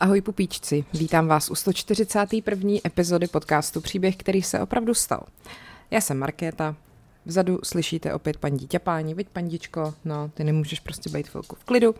Ahoj pupíčci, vítám vás u 141. epizody podcastu Příběh, který se opravdu stal. Já jsem Markéta, vzadu slyšíte opět paní dítě páni, veď pandičko, no ty nemůžeš prostě být chvilku v klidu.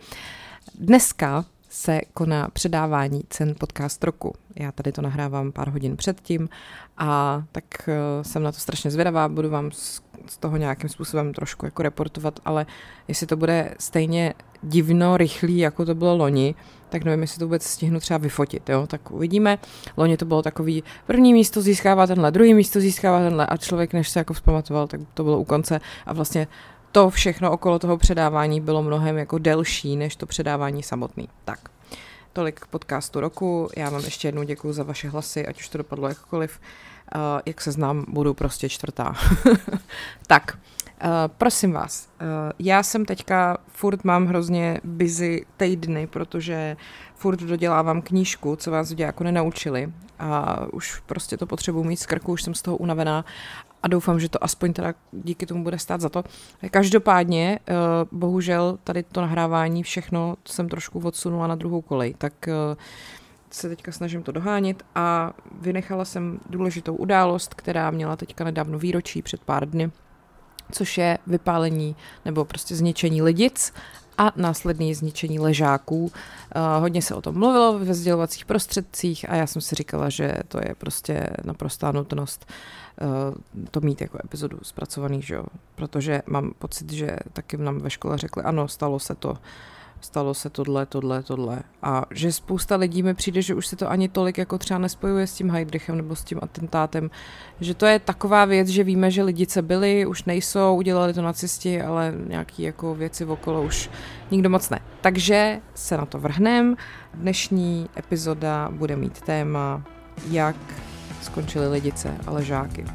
Dneska se koná předávání cen podcast roku. Já tady to nahrávám pár hodin předtím a tak uh, jsem na to strašně zvědavá, budu vám z, z toho nějakým způsobem trošku jako reportovat, ale jestli to bude stejně divno, rychlý, jako to bylo loni, tak nevím, jestli to vůbec stihnu třeba vyfotit, jo, tak uvidíme. Loni to bylo takový, první místo získává tenhle, druhý místo získává tenhle a člověk, než se jako vzpamatoval, tak to bylo u konce a vlastně to všechno okolo toho předávání bylo mnohem jako delší než to předávání samotný. Tak, tolik podcastu roku. Já vám ještě jednou děkuji za vaše hlasy, ať už to dopadlo jakkoliv. Uh, jak se znám, budu prostě čtvrtá. tak, Uh, prosím vás, uh, já jsem teďka, furt mám hrozně busy týdny, protože furt dodělávám knížku, co vás jako nenaučili a už prostě to potřebuji mít z krku, už jsem z toho unavená a doufám, že to aspoň teda díky tomu bude stát za to. Každopádně, uh, bohužel tady to nahrávání všechno jsem trošku odsunula na druhou kolej, tak se teďka snažím to dohánět a vynechala jsem důležitou událost, která měla teďka nedávno výročí před pár dny, což je vypálení nebo prostě zničení lidic a následné zničení ležáků. Uh, hodně se o tom mluvilo ve sdělovacích prostředcích a já jsem si říkala, že to je prostě naprostá nutnost uh, to mít jako epizodu zpracovaný, že jo? protože mám pocit, že taky nám ve škole řekli, ano, stalo se to, stalo se tohle, tohle, tohle. A že spousta lidí mi přijde, že už se to ani tolik jako třeba nespojuje s tím Heidrichem nebo s tím atentátem, že to je taková věc, že víme, že lidice byly, už nejsou, udělali to nacisti, ale nějaký jako věci okolo už nikdo moc ne. Takže se na to vrhnem. Dnešní epizoda bude mít téma, jak skončily lidice a ležáky.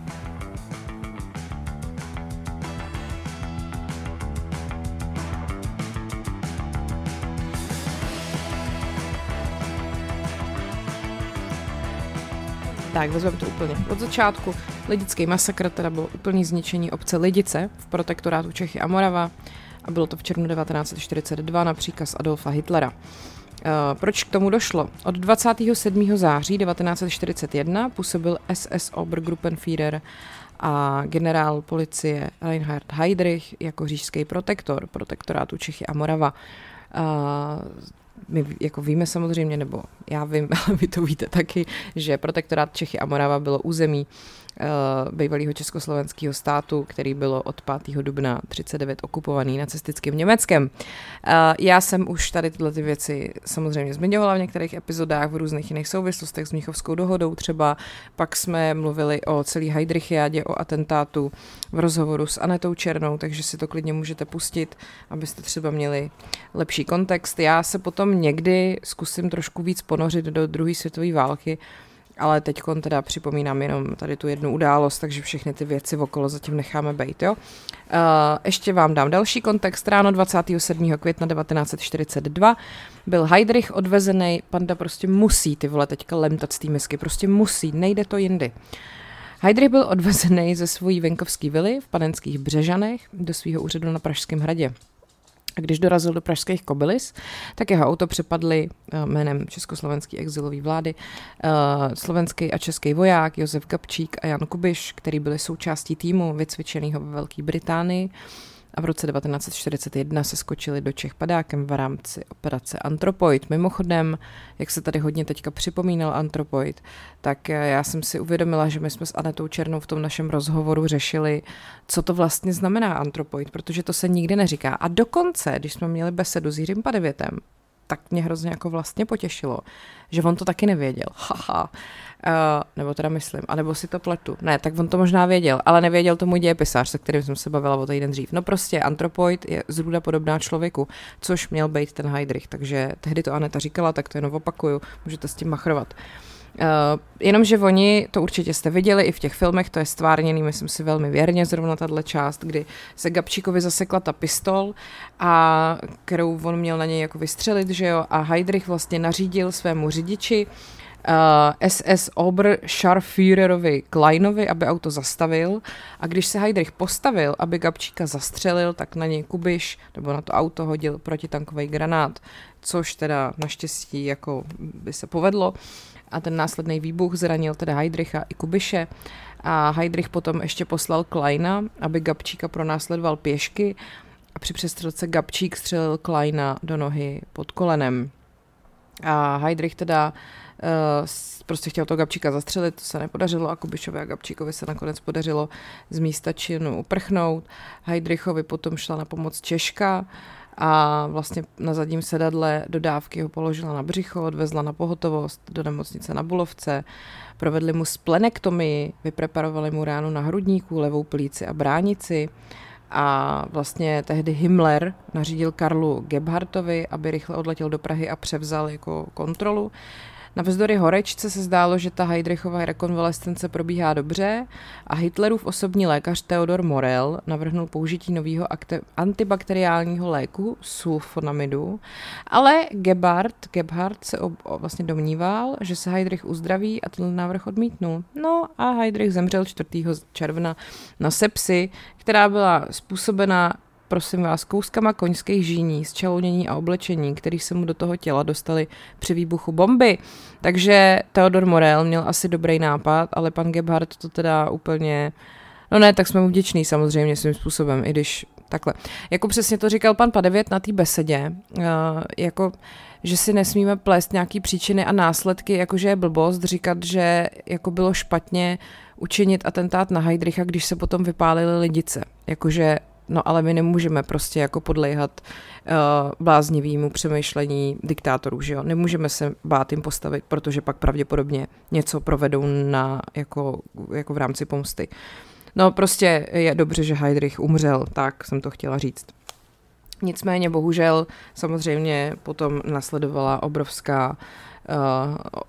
Tak, vezmeme to úplně od začátku. Lidický masakr teda bylo úplný zničení obce Lidice v protektorátu Čechy a Morava a bylo to v červnu 1942 na příkaz Adolfa Hitlera. Uh, proč k tomu došlo? Od 27. září 1941 působil SS Obergruppenführer a generál policie Reinhard Heydrich jako říšský protektor protektorátu Čechy a Morava. My jako víme samozřejmě, nebo já vím, ale vy to víte taky, že protektorát Čechy a Morava bylo území bývalého československého státu, který bylo od 5. dubna 39 okupovaný nacistickým Německem. Uh, já jsem už tady tyhle ty věci samozřejmě zmiňovala v některých epizodách v různých jiných souvislostech s Mnichovskou dohodou třeba, pak jsme mluvili o celý Heidrichiádě, o atentátu v rozhovoru s Anetou Černou, takže si to klidně můžete pustit, abyste třeba měli lepší kontext. Já se potom někdy zkusím trošku víc ponořit do druhé světové války, ale teď teda připomínám jenom tady tu jednu událost, takže všechny ty věci okolo zatím necháme být, jo. Uh, ještě vám dám další kontext. Ráno 27. května 1942 byl Heidrich odvezený, panda prostě musí ty vole teďka lemtat z té misky, prostě musí, nejde to jindy. Heidrich byl odvezený ze svojí venkovské vily v panenských Břežanech do svého úřadu na Pražském hradě. A když dorazil do pražských Kobylis, tak jeho auto přepadli uh, jménem československé exilové vlády uh, slovenský a český voják Josef Gabčík a Jan Kubiš, který byli součástí týmu vycvičeného ve Velké Británii a v roce 1941 se skočili do Čech padákem v rámci operace Antropoid. Mimochodem, jak se tady hodně teďka připomínal Antropoid, tak já jsem si uvědomila, že my jsme s Anetou Černou v tom našem rozhovoru řešili, co to vlastně znamená Antropoid, protože to se nikdy neříká. A dokonce, když jsme měli besedu s Jiřím Padevětem, tak mě hrozně jako vlastně potěšilo, že on to taky nevěděl. Haha. Uh, nebo teda myslím, anebo si to pletu. Ne, tak on to možná věděl, ale nevěděl to můj dějepisář, se kterým jsem se bavila o týden dřív. No prostě antropoid je zhruba podobná člověku, což měl být ten Heidrich, takže tehdy to Aneta říkala, tak to jenom opakuju, můžete s tím machrovat. Uh, jenomže oni, to určitě jste viděli i v těch filmech, to je stvárněný, myslím si velmi věrně, zrovna tahle část, kdy se Gabčíkovi zasekla ta pistol, a kterou on měl na něj jako vystřelit, že jo, a Heidrich vlastně nařídil svému řidiči, uh, SS Oberscharführerovi Kleinovi, aby auto zastavil. A když se Heidrich postavil, aby Gabčíka zastřelil, tak na něj Kubiš nebo na to auto hodil protitankový granát, což teda naštěstí jako by se povedlo a ten následný výbuch zranil teda Heidricha i Kubiše a Heidrich potom ještě poslal Kleina, aby Gabčíka pronásledoval pěšky a při přestřelce Gabčík střelil Kleina do nohy pod kolenem. A Heidrich teda uh, prostě chtěl to Gabčíka zastřelit, to se nepodařilo a Kubišovi a Gabčíkovi se nakonec podařilo z místa činu uprchnout. Heidrichovi potom šla na pomoc Češka a vlastně na zadním sedadle dodávky ho položila na břicho, odvezla na pohotovost do nemocnice na Bulovce, provedli mu splenektomii, vypreparovali mu ránu na hrudníku, levou plíci a bránici a vlastně tehdy Himmler nařídil Karlu Gebhardtovi, aby rychle odletěl do Prahy a převzal jako kontrolu. Navzdory horečce se zdálo, že ta Heidrichova rekonvalescence probíhá dobře a Hitlerův osobní lékař Theodor Morel navrhnul použití nového antibakteriálního léku sulfonamidu, ale Gebhardt, Gebhardt se ob, vlastně domníval, že se Heidrich uzdraví a ten návrh odmítnul. No a Heidrich zemřel 4. června na sepsi, která byla způsobena prosím vás, kouskama koňských žíní, z čelounění a oblečení, který se mu do toho těla dostali při výbuchu bomby. Takže Theodor Morel měl asi dobrý nápad, ale pan Gebhardt to teda úplně... No ne, tak jsme mu vděční samozřejmě svým způsobem, i když takhle. Jako přesně to říkal pan Padevět na té besedě, uh, jako že si nesmíme plést nějaký příčiny a následky, jakože je blbost říkat, že jako bylo špatně učinit atentát na Heidricha, když se potom vypálili lidice. Jakože No ale my nemůžeme prostě jako podléhat uh, bláznivýmu přemýšlení diktátorů, že jo? Nemůžeme se bát jim postavit, protože pak pravděpodobně něco provedou na, jako, jako v rámci pomsty. No prostě je dobře, že Heidrich umřel, tak jsem to chtěla říct. Nicméně bohužel samozřejmě potom nasledovala obrovská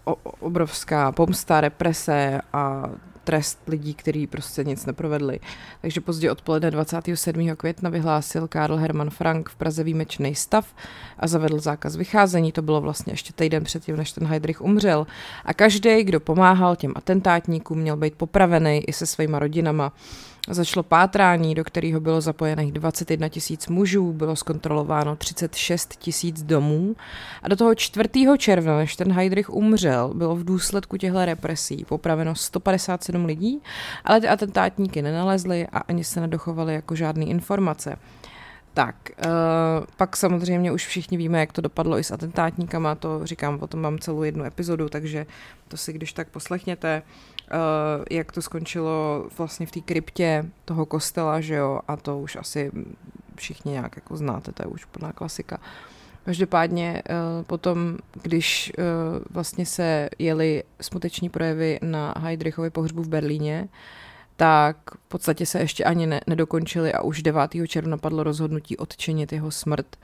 uh, obrovská pomsta, represe a trest lidí, kteří prostě nic neprovedli. Takže pozdě odpoledne 27. května vyhlásil Karl Hermann Frank v Praze výjimečný stav a zavedl zákaz vycházení. To bylo vlastně ještě týden předtím, než ten Heidrich umřel. A každý, kdo pomáhal těm atentátníkům, měl být popravený i se svýma rodinama. Začalo pátrání, do kterého bylo zapojených 21 tisíc mužů, bylo zkontrolováno 36 tisíc domů a do toho 4. června, než ten Heidrich umřel, bylo v důsledku těchto represí popraveno 157 lidí, ale ty atentátníky nenalezli a ani se nedochovali jako žádné informace. Tak, uh, pak samozřejmě už všichni víme, jak to dopadlo i s atentátníkama, to říkám, o tom mám celou jednu epizodu, takže to si když tak poslechněte. Uh, jak to skončilo vlastně v té kryptě toho kostela, že jo, a to už asi všichni nějak jako znáte, to je už plná klasika. Každopádně uh, potom, když uh, vlastně se jeli smuteční projevy na Heidrichovi pohřbu v Berlíně, tak v podstatě se ještě ani ne, nedokončili a už 9. června padlo rozhodnutí odčinit jeho smrt.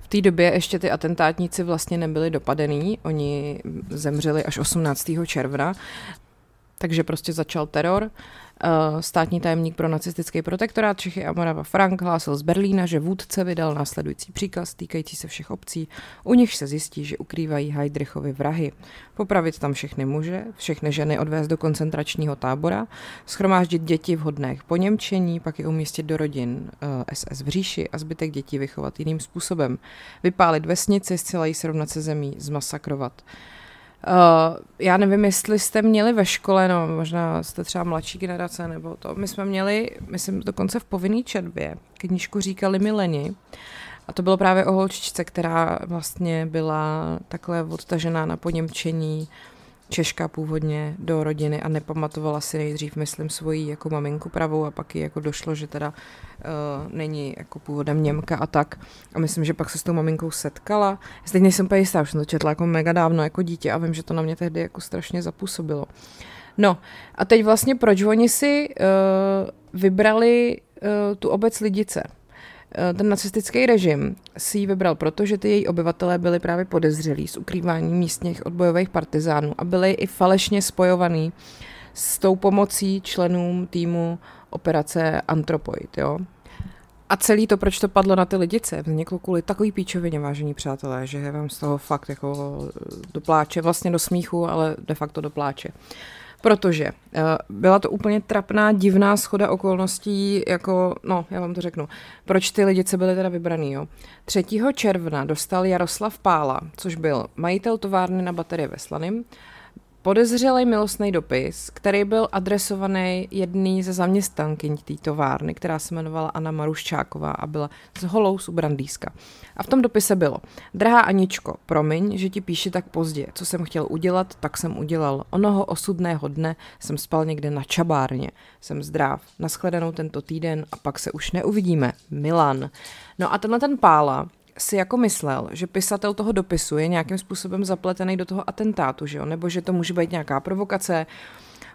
V té době ještě ty atentátníci vlastně nebyli dopadený, oni zemřeli až 18. června takže prostě začal teror. Eh, státní tajemník pro nacistický protektorát Čechy a Morava Frank hlásil z Berlína, že vůdce vydal následující příkaz týkající se všech obcí, u nich se zjistí, že ukrývají Heidrichovi vrahy. Popravit tam všechny muže, všechny ženy odvést do koncentračního tábora, schromáždit děti vhodné k poněmčení, pak je umístit do rodin SS eh, v říši a zbytek dětí vychovat jiným způsobem. Vypálit vesnici, zcela jí srovnat se zemí, zmasakrovat. Uh, já nevím, jestli jste měli ve škole, no možná jste třeba mladší generace nebo to. My jsme měli, myslím, dokonce v povinný četbě, knížku říkali mi Leni. A to bylo právě o holčičce, která vlastně byla takhle odtažená na poněmčení Češka původně do rodiny a nepamatovala si nejdřív, myslím, svoji jako maminku pravou a pak ji jako došlo, že teda uh, není jako původem Němka a tak. A myslím, že pak se s tou maminkou setkala. Teď nejsem úplně jistá, už jsem to četla jako mega dávno jako dítě a vím, že to na mě tehdy jako strašně zapůsobilo. No a teď vlastně proč oni si uh, vybrali uh, tu obec Lidice? Eh, ten nacistický režim si ji vybral proto, že ty její obyvatelé byli právě podezřelí z ukrývání místních odbojových partizánů a byli i falešně spojovaný s tou pomocí členům týmu operace Antropoid. Jo? a celý to, proč to padlo na ty lidice, vzniklo kvůli takový píčovině, vážení přátelé, že vám z toho fakt jako do pláče, vlastně do smíchu, ale de facto do pláče. Protože uh, byla to úplně trapná, divná schoda okolností, jako, no, já vám to řeknu, proč ty lidice byly teda vybraný, jo. 3. června dostal Jaroslav Pála, což byl majitel továrny na baterie ve Slaným, podezřelý milostný dopis, který byl adresovaný jedný ze zaměstnankyň té továrny, která se jmenovala Anna Maruščáková a byla z Holous u Brandýska. A v tom dopise bylo, drahá Aničko, promiň, že ti píši tak pozdě, co jsem chtěl udělat, tak jsem udělal. Onoho osudného dne jsem spal někde na čabárně. Jsem zdrav, naschledanou tento týden a pak se už neuvidíme. Milan. No a tenhle ten Pála, si jako myslel, že pisatel toho dopisu je nějakým způsobem zapletený do toho atentátu, že jo? nebo že to může být nějaká provokace,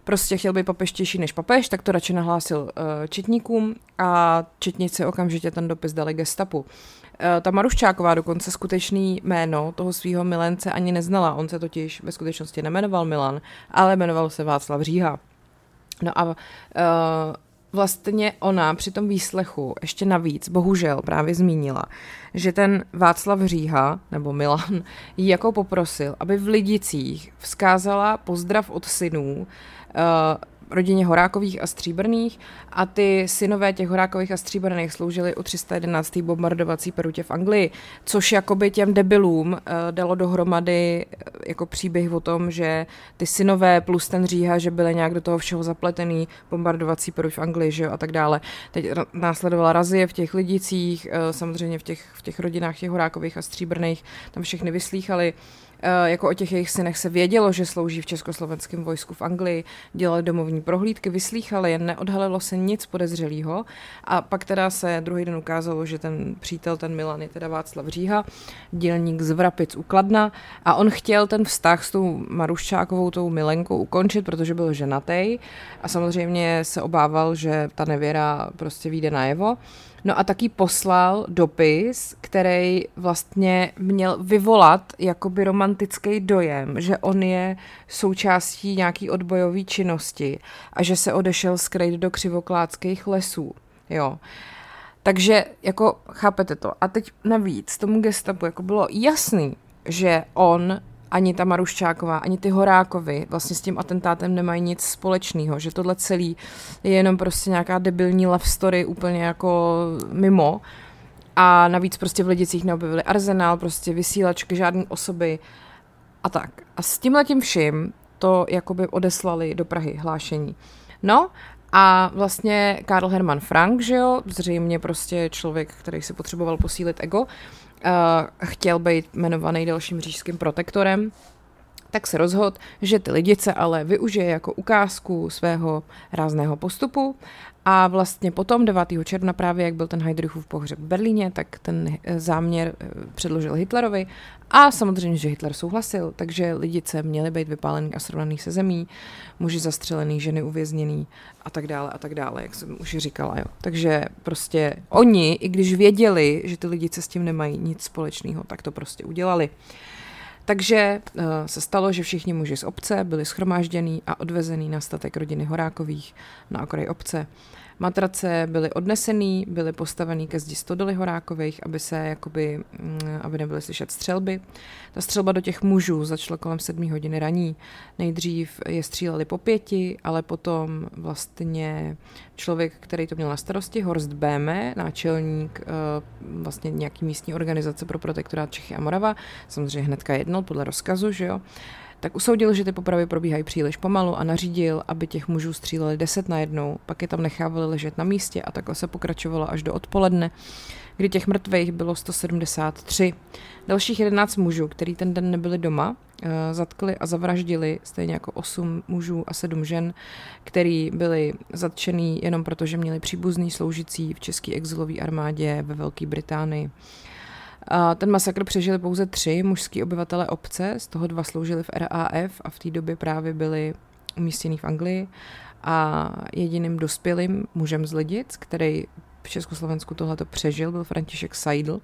prostě chtěl být papeštější než papež, tak to radši nahlásil uh, četníkům a četníci okamžitě ten dopis dali gestapu. Uh, ta Maruščáková dokonce skutečný jméno toho svého milence ani neznala. On se totiž ve skutečnosti nemenoval Milan, ale jmenoval se Václav Říha. No a uh, vlastně ona při tom výslechu ještě navíc, bohužel právě zmínila, že ten Václav Říha, nebo Milan, ji jako poprosil, aby v Lidicích vzkázala pozdrav od synů, uh, rodině Horákových a Stříbrných a ty synové těch Horákových a Stříbrných sloužili u 311. bombardovací perutě v Anglii, což jakoby těm debilům uh, dalo dohromady uh, jako příběh o tom, že ty synové plus ten Říha, že byly nějak do toho všeho zapletený, bombardovací peruť v Anglii, že jo, a tak dále. Teď následovala razie v těch lidicích, uh, samozřejmě v těch, v těch rodinách těch Horákových a Stříbrných, tam všechny vyslýchali. Eh, jako o těch jejich synech se vědělo, že slouží v československém vojsku v Anglii, dělali domovní prohlídky, vyslýchali jen, neodhalilo se nic podezřelého a pak teda se druhý den ukázalo, že ten přítel, ten Milan je teda Václav Říha, dělník z Vrapic u Kladna. A on chtěl ten vztah s tou Maruščákovou, tou Milenkou ukončit, protože byl ženatý a samozřejmě se obával, že ta nevěra prostě vyjde najevo. No a taky poslal dopis, který vlastně měl vyvolat jakoby romantický dojem, že on je součástí nějaký odbojové činnosti a že se odešel skrejt do křivokládských lesů. Jo. Takže jako chápete to. A teď navíc tomu gestapu jako bylo jasný, že on ani ta Maruščáková, ani ty Horákovi vlastně s tím atentátem nemají nic společného, že tohle celý je jenom prostě nějaká debilní love story úplně jako mimo a navíc prostě v Lidicích neobjevili arzenál, prostě vysílačky, žádné osoby a tak. A s tím letím vším to jakoby odeslali do Prahy hlášení. No a vlastně Karl Hermann Frank, že jo, zřejmě prostě člověk, který si potřeboval posílit ego, chtěl být jmenovaný dalším říšským protektorem, tak se rozhodl, že ty lidice ale využije jako ukázku svého rázného postupu a vlastně potom 9. června právě, jak byl ten Heydrichův pohřeb v Berlíně, tak ten eh, záměr eh, předložil Hitlerovi a samozřejmě, že Hitler souhlasil, takže lidice měly být vypálený a srovnaný se zemí, muži zastřelený, ženy uvězněný a tak dále a tak dále, jak jsem už říkala. Jo. Takže prostě oni, i když věděli, že ty lidice s tím nemají nic společného, tak to prostě udělali. Takže uh, se stalo, že všichni muži z obce byli schromáždění a odvezený na statek rodiny Horákových na okraji obce. Matrace byly odnesený, byly postavený ke zdi stodoly Horákových, aby se jakoby, mm, aby nebyly slyšet střelby. Ta střelba do těch mužů začala kolem sedmí hodiny raní. Nejdřív je stříleli po pěti, ale potom vlastně člověk, který to měl na starosti, Horst Béme, náčelník eh, vlastně nějaký místní organizace pro protektorát Čechy a Morava, samozřejmě hnedka jednal podle rozkazu, že jo, tak usoudil, že ty popravy probíhají příliš pomalu a nařídil, aby těch mužů stříleli deset na jednou, pak je tam nechávali ležet na místě a takhle se pokračovalo až do odpoledne, kdy těch mrtvých bylo 173. Dalších 11 mužů, který ten den nebyli doma, eh, zatkli a zavraždili stejně jako 8 mužů a 7 žen, který byli zatčený jenom proto, že měli příbuzný sloužící v české exilové armádě ve Velké Británii. A ten masakr přežili pouze tři mužský obyvatele obce, z toho dva sloužili v RAF a v té době právě byli umístěný v Anglii. A jediným dospělým mužem z Lidic, který v Československu tohleto přežil, byl František Seidl,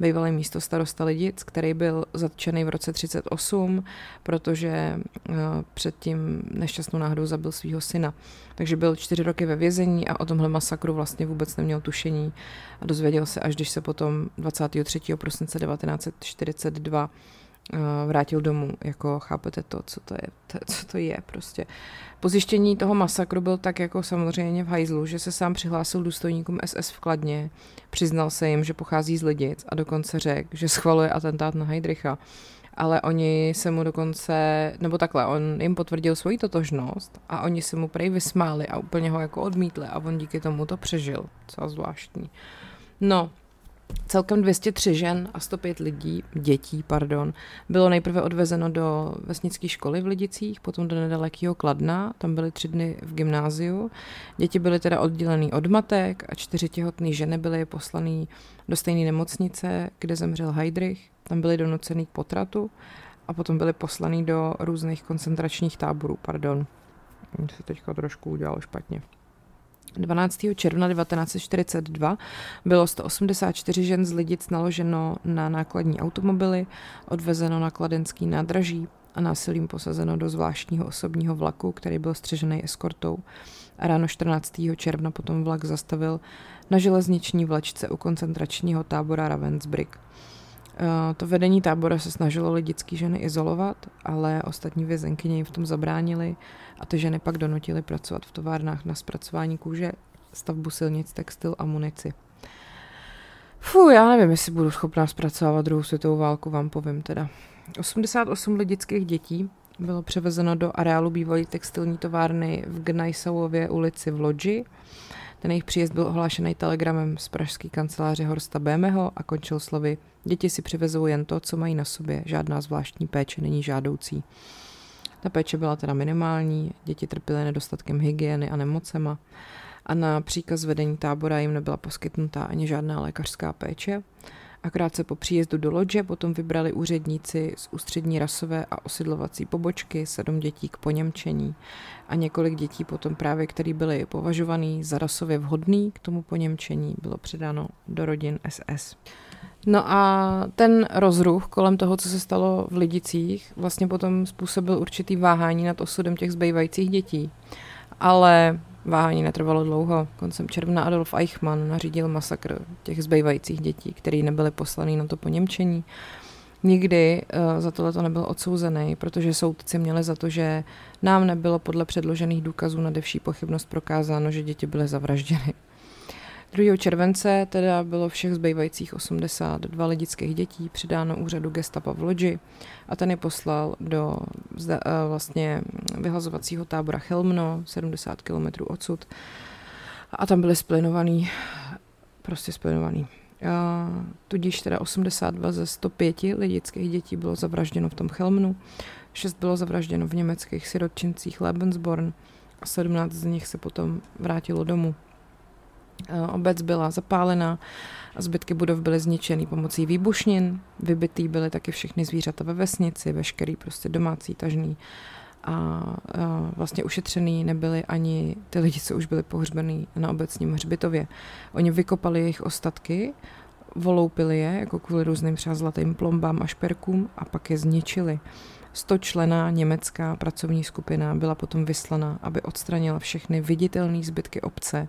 bývalý místo starosta Lidic, který byl zatčený v roce 38, protože uh, předtím nešťastnou náhodou zabil svého syna. Takže byl čtyři roky ve vězení a o tomhle masakru vlastně vůbec neměl tušení a dozvěděl se, až když se potom 23. prosince 1942 Eh, vrátil domů. Jako chápete to, co to je, to, co to je prostě. Po zjištění toho masakru byl tak jako samozřejmě v hajzlu, že se sám přihlásil důstojníkům SS v Kladně, přiznal se jim, že pochází z Lidic a dokonce řekl, že schvaluje atentát na Heidricha. Ale oni se mu dokonce, nebo takhle, on jim potvrdil svoji totožnost a oni se mu prej vysmáli a úplně ho jako odmítli a on díky tomu to přežil. Co zvláštní. No, Celkem 203 žen a 105 lidí, dětí, pardon, bylo nejprve odvezeno do vesnické školy v Lidicích, potom do nedalekého Kladna, tam byly tři dny v gymnáziu. Děti byly teda oddělený od matek a čtyři těhotné ženy byly poslaný do stejné nemocnice, kde zemřel Heidrich, tam byly donucený k potratu a potom byly poslaný do různých koncentračních táborů, pardon. Se teďka trošku udělalo špatně. 12. června 1942 bylo 184 žen z Lidic naloženo na nákladní automobily, odvezeno na kladenský nádraží a násilím posazeno do zvláštního osobního vlaku, který byl střežený eskortou. A ráno 14. června potom vlak zastavil na železniční vlečce u koncentračního tábora Ravensbrück. Eh, to vedení tábora se snažilo lidický ženy izolovat, ale ostatní vězenkyně jim v tom zabránili a ty ženy pak donutili pracovat v továrnách na zpracování kůže, stavbu silnic, textil a munici. Fu, já nevím, jestli budu schopná zpracovávat druhou světovou válku, vám povím teda. 88 lidických dětí bylo převezeno do areálu bývalé textilní továrny v Gnajsauově ulici v Lodži. Ten jejich příjezd byl ohlášený telegramem z pražské kanceláře Horsta Bémeho a končil slovy Děti si přivezou jen to, co mají na sobě, žádná zvláštní péče není žádoucí. Ta péče byla teda minimální, děti trpěly nedostatkem hygieny a nemocema a na příkaz vedení tábora jim nebyla poskytnutá ani žádná lékařská péče. A krátce po příjezdu do lodže potom vybrali úředníci z ústřední rasové a osidlovací pobočky sedm dětí k poněmčení a několik dětí potom právě, který byly považovaný za rasově vhodný k tomu poněmčení, bylo předáno do rodin SS. No a ten rozruch kolem toho, co se stalo v Lidicích, vlastně potom způsobil určitý váhání nad osudem těch zbývajících dětí. Ale váhání netrvalo dlouho. Koncem června Adolf Eichmann nařídil masakr těch zbývajících dětí, které nebyly poslaný na to po Němčení. Nikdy uh, za tohle to nebyl odsouzený, protože soudci měli za to, že nám nebylo podle předložených důkazů nadevší pochybnost prokázáno, že děti byly zavražděny. 2. července teda bylo všech zbývajících 82 lidických dětí přidáno úřadu gestapa v Lodži a ten je poslal do eh, vlastně vyhlazovacího tábora Chelmno, 70 km odsud a tam byly splinovaný, prostě splinovaný. A tudíž teda 82 ze 105 lidických dětí bylo zavražděno v tom Chelmnu, 6 bylo zavražděno v německých sirotčincích Lebensborn a 17 z nich se potom vrátilo domů. Eh, obec byla zapálena a zbytky budov byly zničeny pomocí výbušnin. Vybitý byly taky všechny zvířata ve vesnici, veškerý prostě domácí, tažný. A, a vlastně ušetřený nebyly ani ty lidi, co už byli pohřbený na obecním hřbitově. Oni vykopali jejich ostatky, voloupili je, jako kvůli různým třeba zlatým plombám a šperkům a pak je zničili. 100 člená německá pracovní skupina byla potom vyslana, aby odstranila všechny viditelné zbytky obce,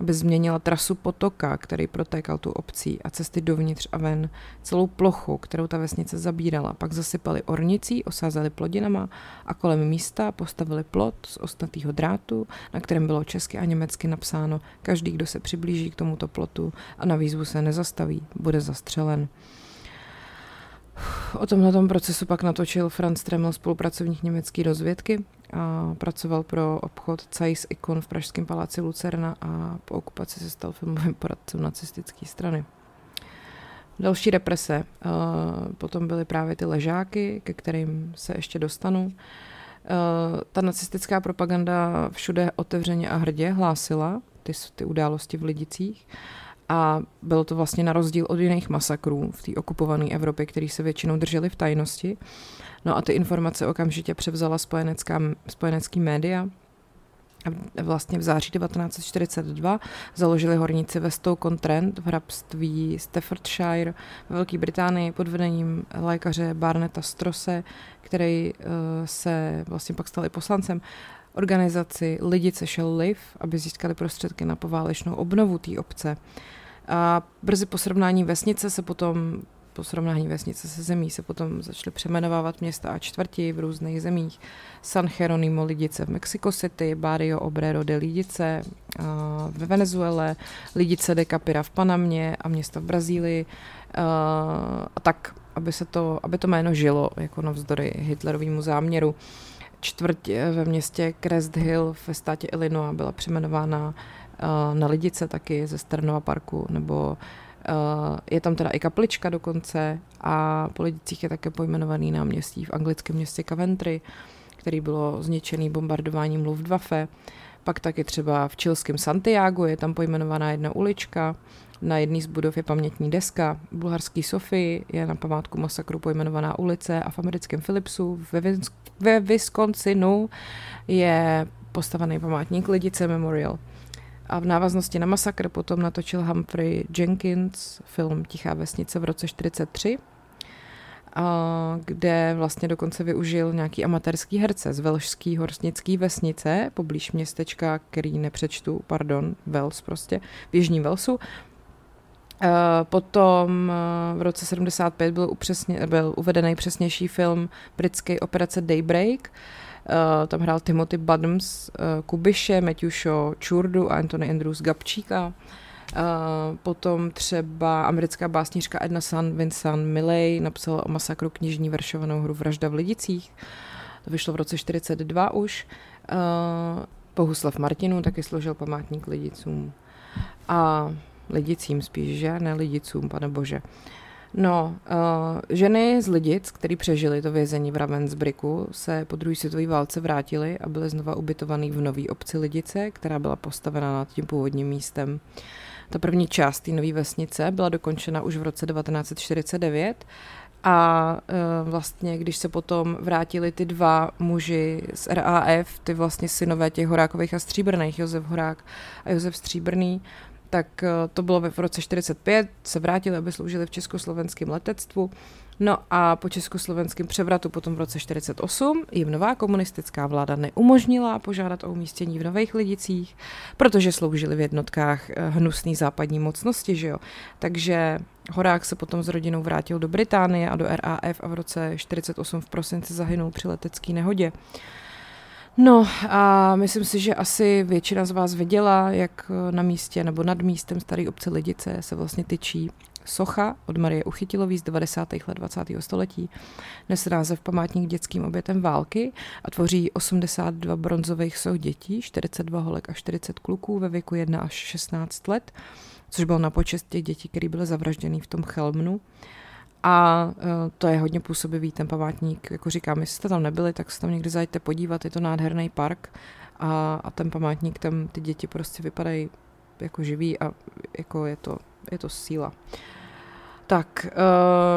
aby změnila trasu potoka, který protékal tu obcí a cesty dovnitř a ven, celou plochu, kterou ta vesnice zabírala. Pak zasypali ornicí, osázeli plodinama a kolem místa postavili plot z ostatého drátu, na kterém bylo česky a německy napsáno každý, kdo se přiblíží k tomuto plotu a na výzvu se nezastaví, bude zastřelen. O tomhle procesu pak natočil Franz Tremel, spolupracovník německé rozvědky a pracoval pro obchod Zeiss Icon v Pražském paláci Lucerna a po okupaci se stal filmovým poradcem nacistické strany. Další represe uh, potom byly právě ty ležáky, ke kterým se ještě dostanu. Uh, ta nacistická propaganda všude otevřeně a hrdě hlásila ty, ty události v Lidicích a bylo to vlastně na rozdíl od jiných masakrů v té okupované Evropě, které se většinou držely v tajnosti. No a ty informace okamžitě převzala spojenecká, spojenecký média vlastně v září 1942 založili horníci ve Stoke-on-Trent v hrabství Staffordshire ve Velké Británii pod vedením lékaře Barneta Strose, který uh, se vlastně pak stal i poslancem organizaci Lidice Shall Live, aby získali prostředky na poválečnou obnovu té obce. A brzy po srovnání vesnice se potom po srovnání vesnice se zemí se potom začaly přemenovávat města a čtvrti v různých zemích. San Jeronimo Lidice v Mexico City, Barrio Obrero de Lidice ve Venezuele, Lidice de Capira v Panamě a města v Brazílii. A tak, aby, se to, aby to jméno žilo jako navzdory Hitlerovému záměru. Čtvrť ve městě Crest Hill ve státě Illinois byla přejmenována na Lidice taky ze Sternova parku, nebo je tam teda i kaplička dokonce a po Lidicích je také pojmenovaný náměstí v anglickém městě Coventry, který bylo zničený bombardováním Luftwaffe. Pak taky třeba v čilském Santiago je tam pojmenovaná jedna ulička, na jedné z budov je pamětní deska, v bulharský Sofii je na památku masakru pojmenovaná ulice a v americkém Philipsu ve, Vis- ve Wisconsinu je postavený památník Lidice Memorial. A v návaznosti na masakr potom natočil Humphrey Jenkins film Tichá vesnice v roce 43, a kde vlastně dokonce využil nějaký amatérský herce z velšský horsnický vesnice, poblíž městečka, který nepřečtu, pardon, Vels prostě, v Jižním Velsu. Potom v roce 75 byl, upřesně, byl uvedený přesnější film britský Operace Daybreak, Uh, tam hrál Timothy Badams, uh, Kubiše, Matthew Shaw, Čurdu a Anthony Andrews Gabčíka. Uh, potom třeba americká básnířka Edna San Vincent Milley napsala o masakru knižní veršovanou hru Vražda v Lidicích. To vyšlo v roce 42 už. Uh, Bohuslav Martinu taky složil památník lidicům. A lidicím spíš, že? Ne lidicům, pane bože. Uh, No, uh, ženy z Lidic, který přežili to vězení v Ravensbricku, se po druhé světové válce vrátily a byly znova ubytovaný v nové obci Lidice, která byla postavena nad tím původním místem. Ta první část té nové vesnice byla dokončena už v roce 1949 a uh, vlastně, když se potom vrátili ty dva muži z RAF, ty vlastně synové těch Horákových a Stříbrných, Josef Horák a Josef Stříbrný, tak eh, to bylo v roce 45, se vrátili, aby sloužili v československém letectvu. No a po československém převratu potom v roce 48 jim nová komunistická vláda neumožnila požádat o umístění v Nových Lidicích, protože sloužili v jednotkách eh, hnusné západní mocnosti, že jo. Takže Horák se potom s rodinou vrátil do Británie a do RAF a v roce 48 v prosinci zahynul při letecké nehodě. No a myslím si, že asi většina z vás viděla, jak na místě nebo nad místem staré obce Lidice se vlastně tyčí socha od Marie Uchytilový z 90. let 20. století. Nese název památník dětským obětem války a tvoří 82 bronzových soch dětí, 42 holek a 40 kluků ve věku 1 až 16 let, což bylo na počest těch dětí, které byly zavražděny v tom Chelmnu. A uh, to je hodně působivý ten památník. Jako říkám, jestli jste tam nebyli, tak se tam někdy zajďte podívat. Je to nádherný park a, a ten památník, tam ty děti prostě vypadají jako živí a jako je to, je to síla. Tak,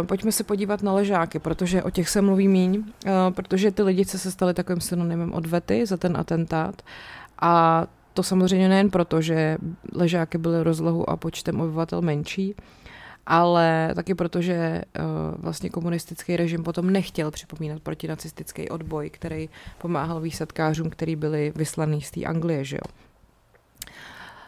uh, pojďme se podívat na ležáky, protože o těch se mluví míň, uh, protože ty lidi se staly takovým synonymem odvety za ten atentát a to samozřejmě nejen proto, že ležáky byly rozlohu a počtem obyvatel menší, ale taky proto, že uh, vlastně komunistický režim potom nechtěl připomínat protinacistický odboj, který pomáhal výsadkářům, který byli vyslaný z té Anglie, že jo.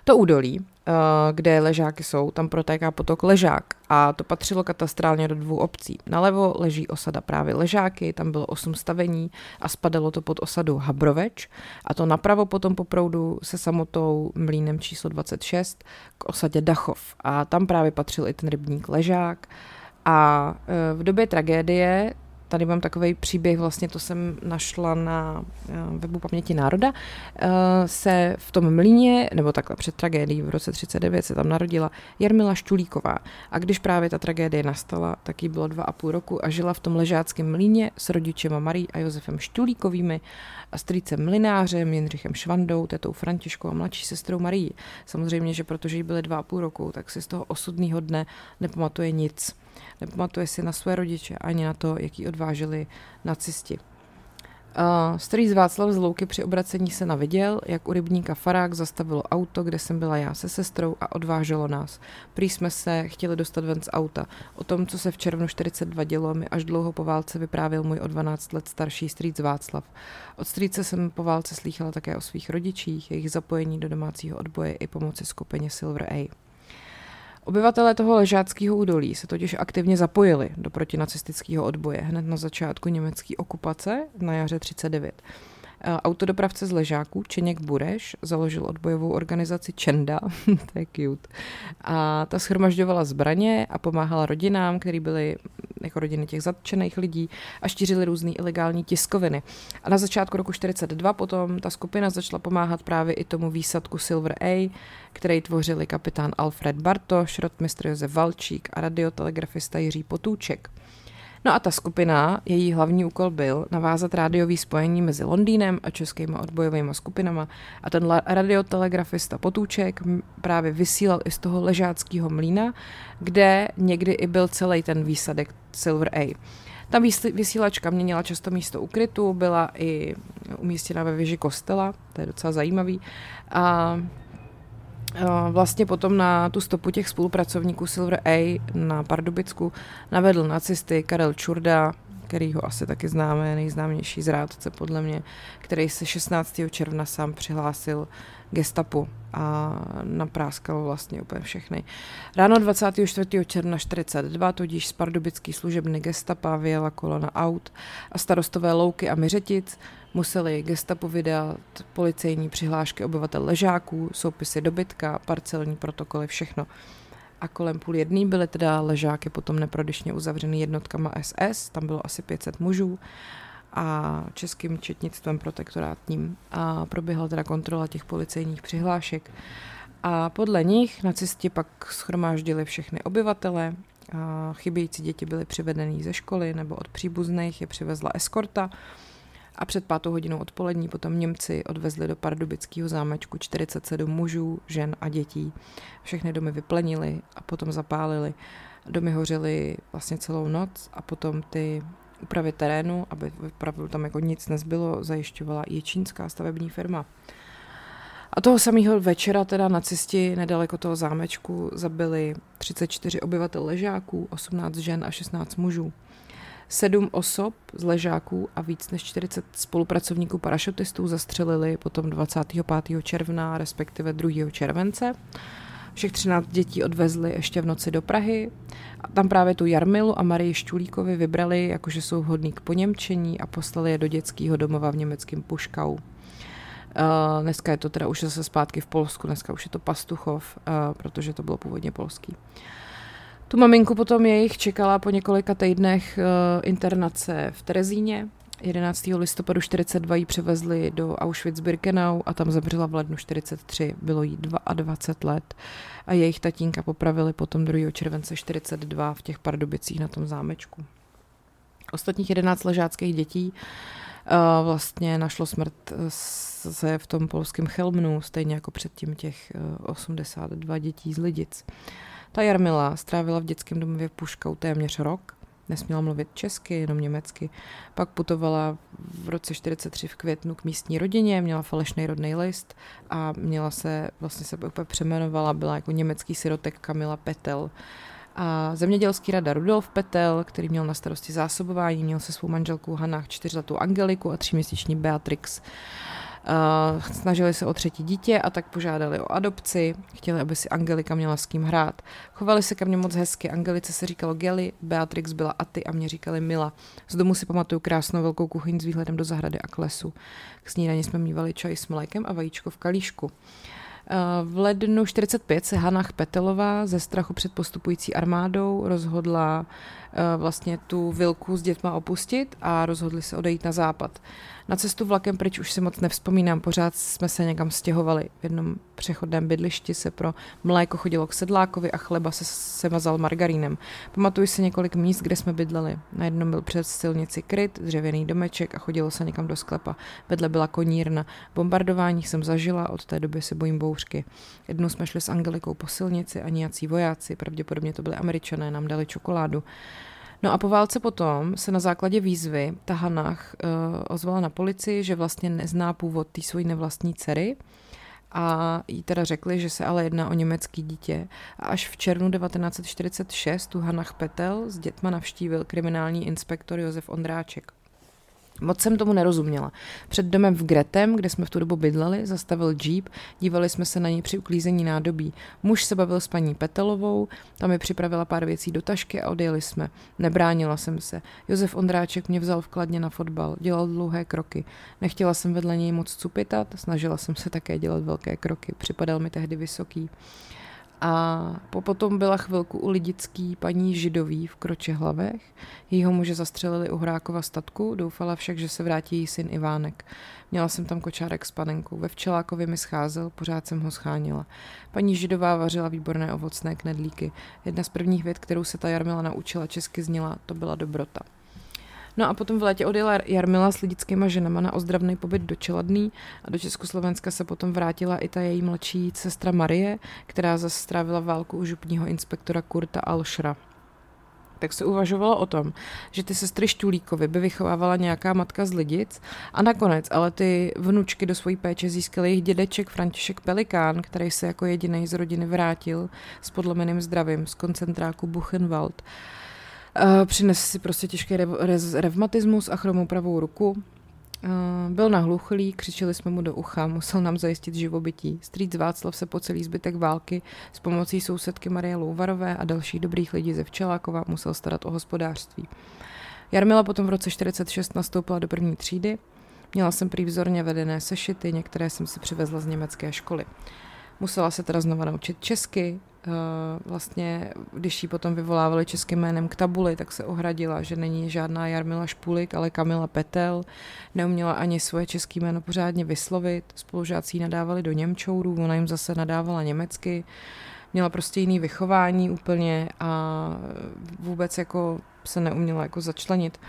To údolí Eh, kde ležáky jsou, tam protéká potok Ležák a to patřilo katastrálně do dvou obcí. Nalevo leží osada právě Ležáky, tam bylo osm stavení a spadalo to pod osadu Habroveč a to napravo potom po proudu se samotou mlínem číslo 26 k osadě Dachov a tam právě patřil i ten rybník Ležák a eh, v době tragédie tady mám takový příběh, vlastně to jsem našla na eh, webu Paměti národa, eh, se v tom mlíně, nebo takhle před tragédií v roce 39 se tam narodila Jarmila Štulíková. A když právě ta tragédie nastala, tak jí bylo dva a půl roku a žila v tom ležáckém mlíně s rodičema Marí a Josefem Štulíkovými a strýcem Mlinářem, Jindřichem Švandou, tetou Františkou a mladší sestrou Marí. Samozřejmě, že protože jí byly dva a půl roku, tak si z toho osudného dne nepamatuje nic. Nepamatuje si na své rodiče ani na to, jaký odváželi nacisti. Uh, starý Václav z Louky při obracení se naviděl, jak u rybníka Farák zastavilo auto, kde jsem byla já se sestrou a odváželo nás. Prý jsme se chtěli dostat ven z auta. O tom, co se v červnu 42 dělo, mi až dlouho po válce vyprávěl můj o 12 let starší strýc Václav. Od strýce jsem po válce slýchala také o svých rodičích, jejich zapojení do domácího odboje i pomoci skupině Silver A. Obyvatelé toho ležáckého údolí se totiž aktivně zapojili do protinacistického odboje hned na začátku německé okupace na jaře 39. Eh, autodopravce z Ležáků, Čeněk Bureš, založil odbojovou organizaci Čenda, to je cute, a ta schromažďovala zbraně a pomáhala rodinám, které byly jako rodiny těch zatčených lidí a štířili různé ilegální tiskoviny. A na začátku roku 42 potom ta skupina začala pomáhat právě i tomu výsadku Silver A, který tvořili kapitán Alfred Bartoš, rotmistr Josef Valčík a radiotelegrafista Jiří Potůček. No a ta skupina, její hlavní úkol byl navázat rádiový spojení mezi Londýnem a českými odbojovými skupinama a ten radiotelegrafista Potůček právě vysílal i z toho ležáckého mlína, kde někdy i byl celý ten výsadek Silver A. Ta vysílačka měnila často místo ukrytu, byla i umístěna ve věži kostela, to je docela zajímavý. A vlastně potom na tu stopu těch spolupracovníků Silver A na Pardubicku navedl nacisty Karel Čurda, který ho asi taky známe, nejznámější zrádce podle mě, který se 16. června sám přihlásil gestapu a napráskal vlastně úplně všechny. Ráno 24. června 42 tudíž z pardubický služebny gestapa vyjela kolona aut a starostové Louky a Myřetic museli gestapo vydat policejní přihlášky obyvatel ležáků, soupisy dobytka, parcelní protokoly, všechno. A kolem půl jedný byly teda ležáky potom neprodyšně uzavřeny jednotkama SS, tam bylo asi 500 mužů a českým četnictvem protektorátním a proběhla teda kontrola těch policejních přihlášek. A podle nich nacisti pak schromáždili všechny obyvatele, a chybějící děti byly přivedeny ze školy nebo od příbuzných je přivezla eskorta a před pátou hodinou odpolední potom Němci odvezli do pardubického zámečku 47 mužů, žen a dětí. Všechny domy vyplenili a potom zapálili. Domy hořely vlastně celou noc a potom ty úpravy terénu, aby opravdu tam jako nic nezbylo, zajišťovala i čínská stavební firma. A toho samého večera teda nacisti nedaleko toho zámečku zabili 34 obyvatel ležáků, 18 žen a 16 mužů. Sedm osob z ležáků a víc než 40 spolupracovníků parašutistů zastřelili potom 25. června, respektive 2. července. Všech 13 dětí odvezli ještě v noci do Prahy. A tam právě tu Jarmilu a Marii Šťulíkovi vybrali, jakože jsou vhodní k poněmčení a poslali je do dětského domova v německém Puškau. Uh, dneska je to teda už zase zpátky v Polsku, dneska už je to Pastuchov, uh, protože to bylo původně polský. Tu maminku potom jejich čekala po několika týdnech uh, internace v Terezíně. 11. listopadu 42 ji převezli do Auschwitz-Birkenau a tam zemřela v lednu 43. Bylo jí 22 let a jejich tatínka popravili potom 2. července 42 v těch Pardubicích na tom zámečku. Ostatních 11 ležáckých dětí uh, vlastně našlo smrt se v tom polském Chelmnu, stejně jako předtím těch uh, 82 dětí z Lidic. Ta Jarmila strávila v dětském domově Puškou téměř rok, nesměla mluvit česky, jenom německy. Pak putovala v roce 43 v květnu k místní rodině, měla falešný rodný list a měla se, vlastně se úplně přemenovala, byla jako německý sirotek Kamila Petel. A zemědělský rada Rudolf Petel, který měl na starosti zásobování, měl se svou manželkou Hanách čtyřletou Angeliku a tříměsíční Beatrix. Uh, snažili se o třetí dítě a tak požádali o adopci. Chtěli, aby si Angelika měla s kým hrát. Chovali se ke mně moc hezky. Angelice se říkalo Geli, Beatrix byla Aty a mě říkali Mila. Z domu si pamatuju krásnou velkou kuchyň s výhledem do zahrady a k lesu. K snídani jsme mývali čaj s mlékem a vajíčko v kalíšku. V lednu 45 se Hanach Petelová ze strachu před postupující armádou rozhodla vlastně tu vilku s dětma opustit a rozhodli se odejít na západ. Na cestu vlakem pryč už si moc nevzpomínám, pořád jsme se někam stěhovali. V jednom přechodném bydlišti se pro mléko chodilo k sedlákovi a chleba se, se mazal margarínem. Pamatuju si několik míst, kde jsme bydleli. Na jednom byl před silnici kryt, dřevěný domeček a chodilo se někam do sklepa. Vedle byla konírna. Bombardování jsem zažila, od té doby se bojím bouřky. Jednou jsme šli s Angelikou po silnici a nějací vojáci, pravděpodobně to byli američané, nám dali čokoládu. No a po válce potom se na základě výzvy ta Hanach uh, ozvala na policii, že vlastně nezná původ té svojí nevlastní dcery a jí teda řekli, že se ale jedná o německý dítě. A až v červnu 1946 tu Hanach Petel s dětma navštívil kriminální inspektor Josef Ondráček. Moc jsem tomu nerozuměla. Před domem v Gretem, kde jsme v tu dobu bydleli, zastavil jeep, dívali jsme se na ní při uklízení nádobí. Muž se bavil s paní Petelovou, tam mi připravila pár věcí do tašky a odjeli jsme. Nebránila jsem se. Josef Ondráček mě vzal vkladně na fotbal, dělal dlouhé kroky. Nechtěla jsem vedle něj moc cupitat, snažila jsem se také dělat velké kroky. Připadal mi tehdy vysoký. A potom byla chvilku u lidický paní Židový v Kročehlavech. Jejího muže zastřelili u Hrákova statku, doufala však, že se vrátí její syn Ivánek. Měla jsem tam kočárek s panenkou. Ve včelákově mi scházel, pořád jsem ho schánila. Paní Židová vařila výborné ovocné knedlíky. Jedna z prvních věd, kterou se ta Jarmila naučila česky zněla, to byla dobrota. No a potom v létě odjela Jarmila s lidickýma ženama na ozdravný pobyt do Čeladný a do Československa se potom vrátila i ta její mladší sestra Marie, která zase strávila válku u župního inspektora Kurta Alšra tak se uvažovalo o tom, že ty sestry Štulíkovi by vychovávala nějaká matka z Lidic a nakonec ale ty vnučky do svojí péče získal jejich dědeček František Pelikán, který se jako jediný z rodiny vrátil s podlomeným zdravím z koncentráku Buchenwald. Uh, přines si prostě těžký rev, rez, revmatismus a chromou pravou ruku. Uh, byl nahluchlý, křičeli jsme mu do ucha, musel nám zajistit živobytí. Strýc Václav se po celý zbytek války s pomocí sousedky Marie Louvarové a dalších dobrých lidí ze Včelákova musel starat o hospodářství. Jarmila potom v roce 46 nastoupila do první třídy. Měla jsem prý vedené sešity, některé jsem si přivezla z německé školy. Musela se teda znova naučit česky, Eh, vlastně, když ji potom vyvolávali českým jménem k tabuli, tak se ohradila, že není žádná Jarmila Špulik, ale Kamila Petel. Neuměla ani svoje české jméno pořádně vyslovit. Spolužáci nadávali do Němčourů, ona jim zase nadávala německy. Měla prostě jiný vychování úplně a vůbec jako se neuměla jako začlenit.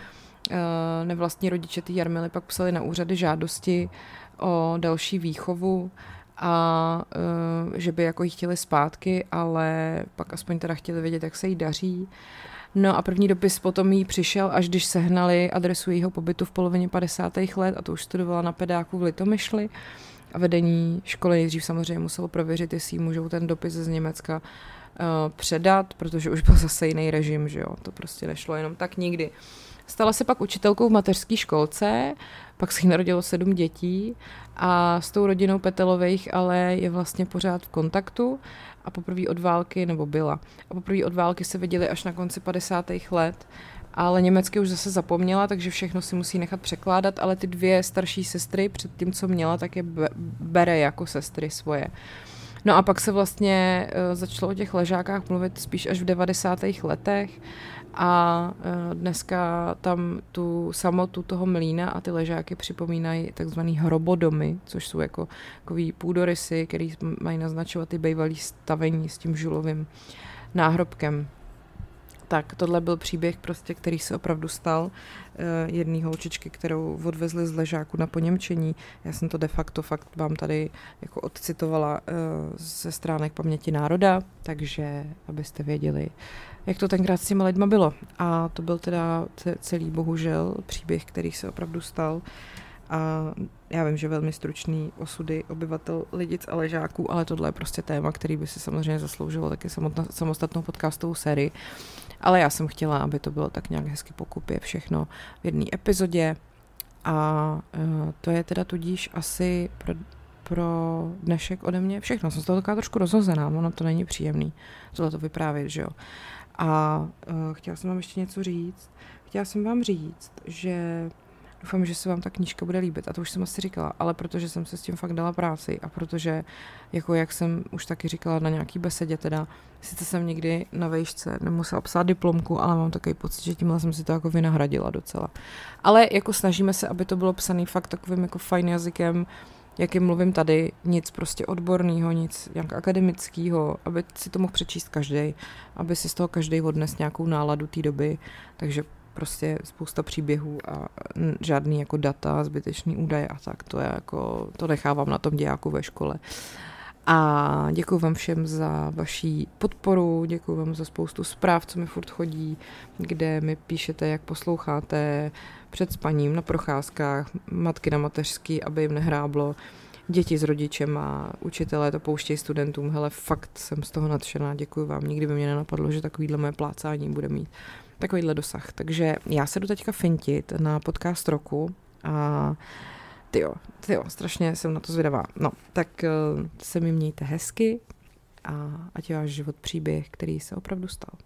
Eh, nevlastní rodiče ty Jarmily pak psali na úřady žádosti o další výchovu a uh, že by jako jí chtěli zpátky, ale pak aspoň teda chtěli vědět, jak se jí daří. No a první dopis potom jí přišel, až když sehnali adresu jejího pobytu v polovině 50. let a to už studovala na pedáku v Litomyšli a vedení školy nejdřív samozřejmě muselo prověřit, jestli můžou ten dopis z Německa uh, předat, protože už byl zase jiný režim, že jo, to prostě nešlo jenom tak nikdy. Stala se pak učitelkou v mateřské školce, pak se jí narodilo sedm dětí a s tou rodinou Petelových ale je vlastně pořád v kontaktu a poprvé od války, nebo byla, a poprvé od války se viděli až na konci 50. let, ale německy už zase zapomněla, takže všechno si musí nechat překládat, ale ty dvě starší sestry před tím, co měla, tak je bere jako sestry svoje. No a pak se vlastně uh, začalo o těch ležákách mluvit spíš až v 90. letech a uh, dneska tam tu samotu toho mlína a ty ležáky připomínají takzvaný hrobodomy, což jsou jako takový půdorysy, který mají naznačovat ty bývalý stavení s tím žulovým náhrobkem. Tak, tohle byl příběh, prostě, který se opravdu stal. Uh, jedný holčičky, kterou odvezli z ležáku na poněmčení. Já jsem to de facto fakt vám tady jako odcitovala uh, ze stránek paměti národa, takže abyste věděli, jak to tenkrát s těma lidma bylo. A to byl teda celý, bohužel, příběh, který se opravdu stal. A já vím, že velmi stručný osudy obyvatel Lidic a Ležáků, ale tohle je prostě téma, který by si samozřejmě zasloužilo taky samostatnou podcastovou sérii. Ale já jsem chtěla, aby to bylo tak nějak hezky pokupě všechno v jedné epizodě. A uh, to je teda tudíž asi pro, pro dnešek ode mě všechno. Jsem z toho taková trošku rozhozená, ono to není příjemný tohle to vyprávět, že jo. A uh, chtěla jsem vám ještě něco říct. Chtěla jsem vám říct, že doufám, že se vám ta knížka bude líbit. A to už jsem asi říkala, ale protože jsem se s tím fakt dala práci a protože, jako jak jsem už taky říkala na nějaký besedě, teda sice jsem někdy na vejšce nemusela psát diplomku, ale mám takový pocit, že tímhle jsem si to jako vynahradila docela. Ale jako snažíme se, aby to bylo psané fakt takovým jako fajn jazykem, jakým mluvím tady, nic prostě odborného, nic nějak akademického, aby si to mohl přečíst každý, aby si z toho každý odnes nějakou náladu té doby, takže prostě spousta příběhů a žádný jako data, zbytečný údaje a tak, to je jako, to nechávám na tom dějáku ve škole. A děkuji vám všem za vaši podporu, děkuji vám za spoustu zpráv, co mi furt chodí, kde mi píšete, jak posloucháte před spaním, na procházkách, matky na mateřský, aby jim nehráblo, děti s rodičem a učitelé to pouštějí studentům. Hele, fakt jsem z toho nadšená, děkuji vám. Nikdy by mě nenapadlo, že takovýhle moje plácání bude mít takovýhle dosah. Takže já se jdu teďka fintit na podcast roku a tyjo, tyjo, strašně jsem na to zvědavá. No, tak uh, se mi mějte hezky a ať je váš život příběh, který se opravdu stal.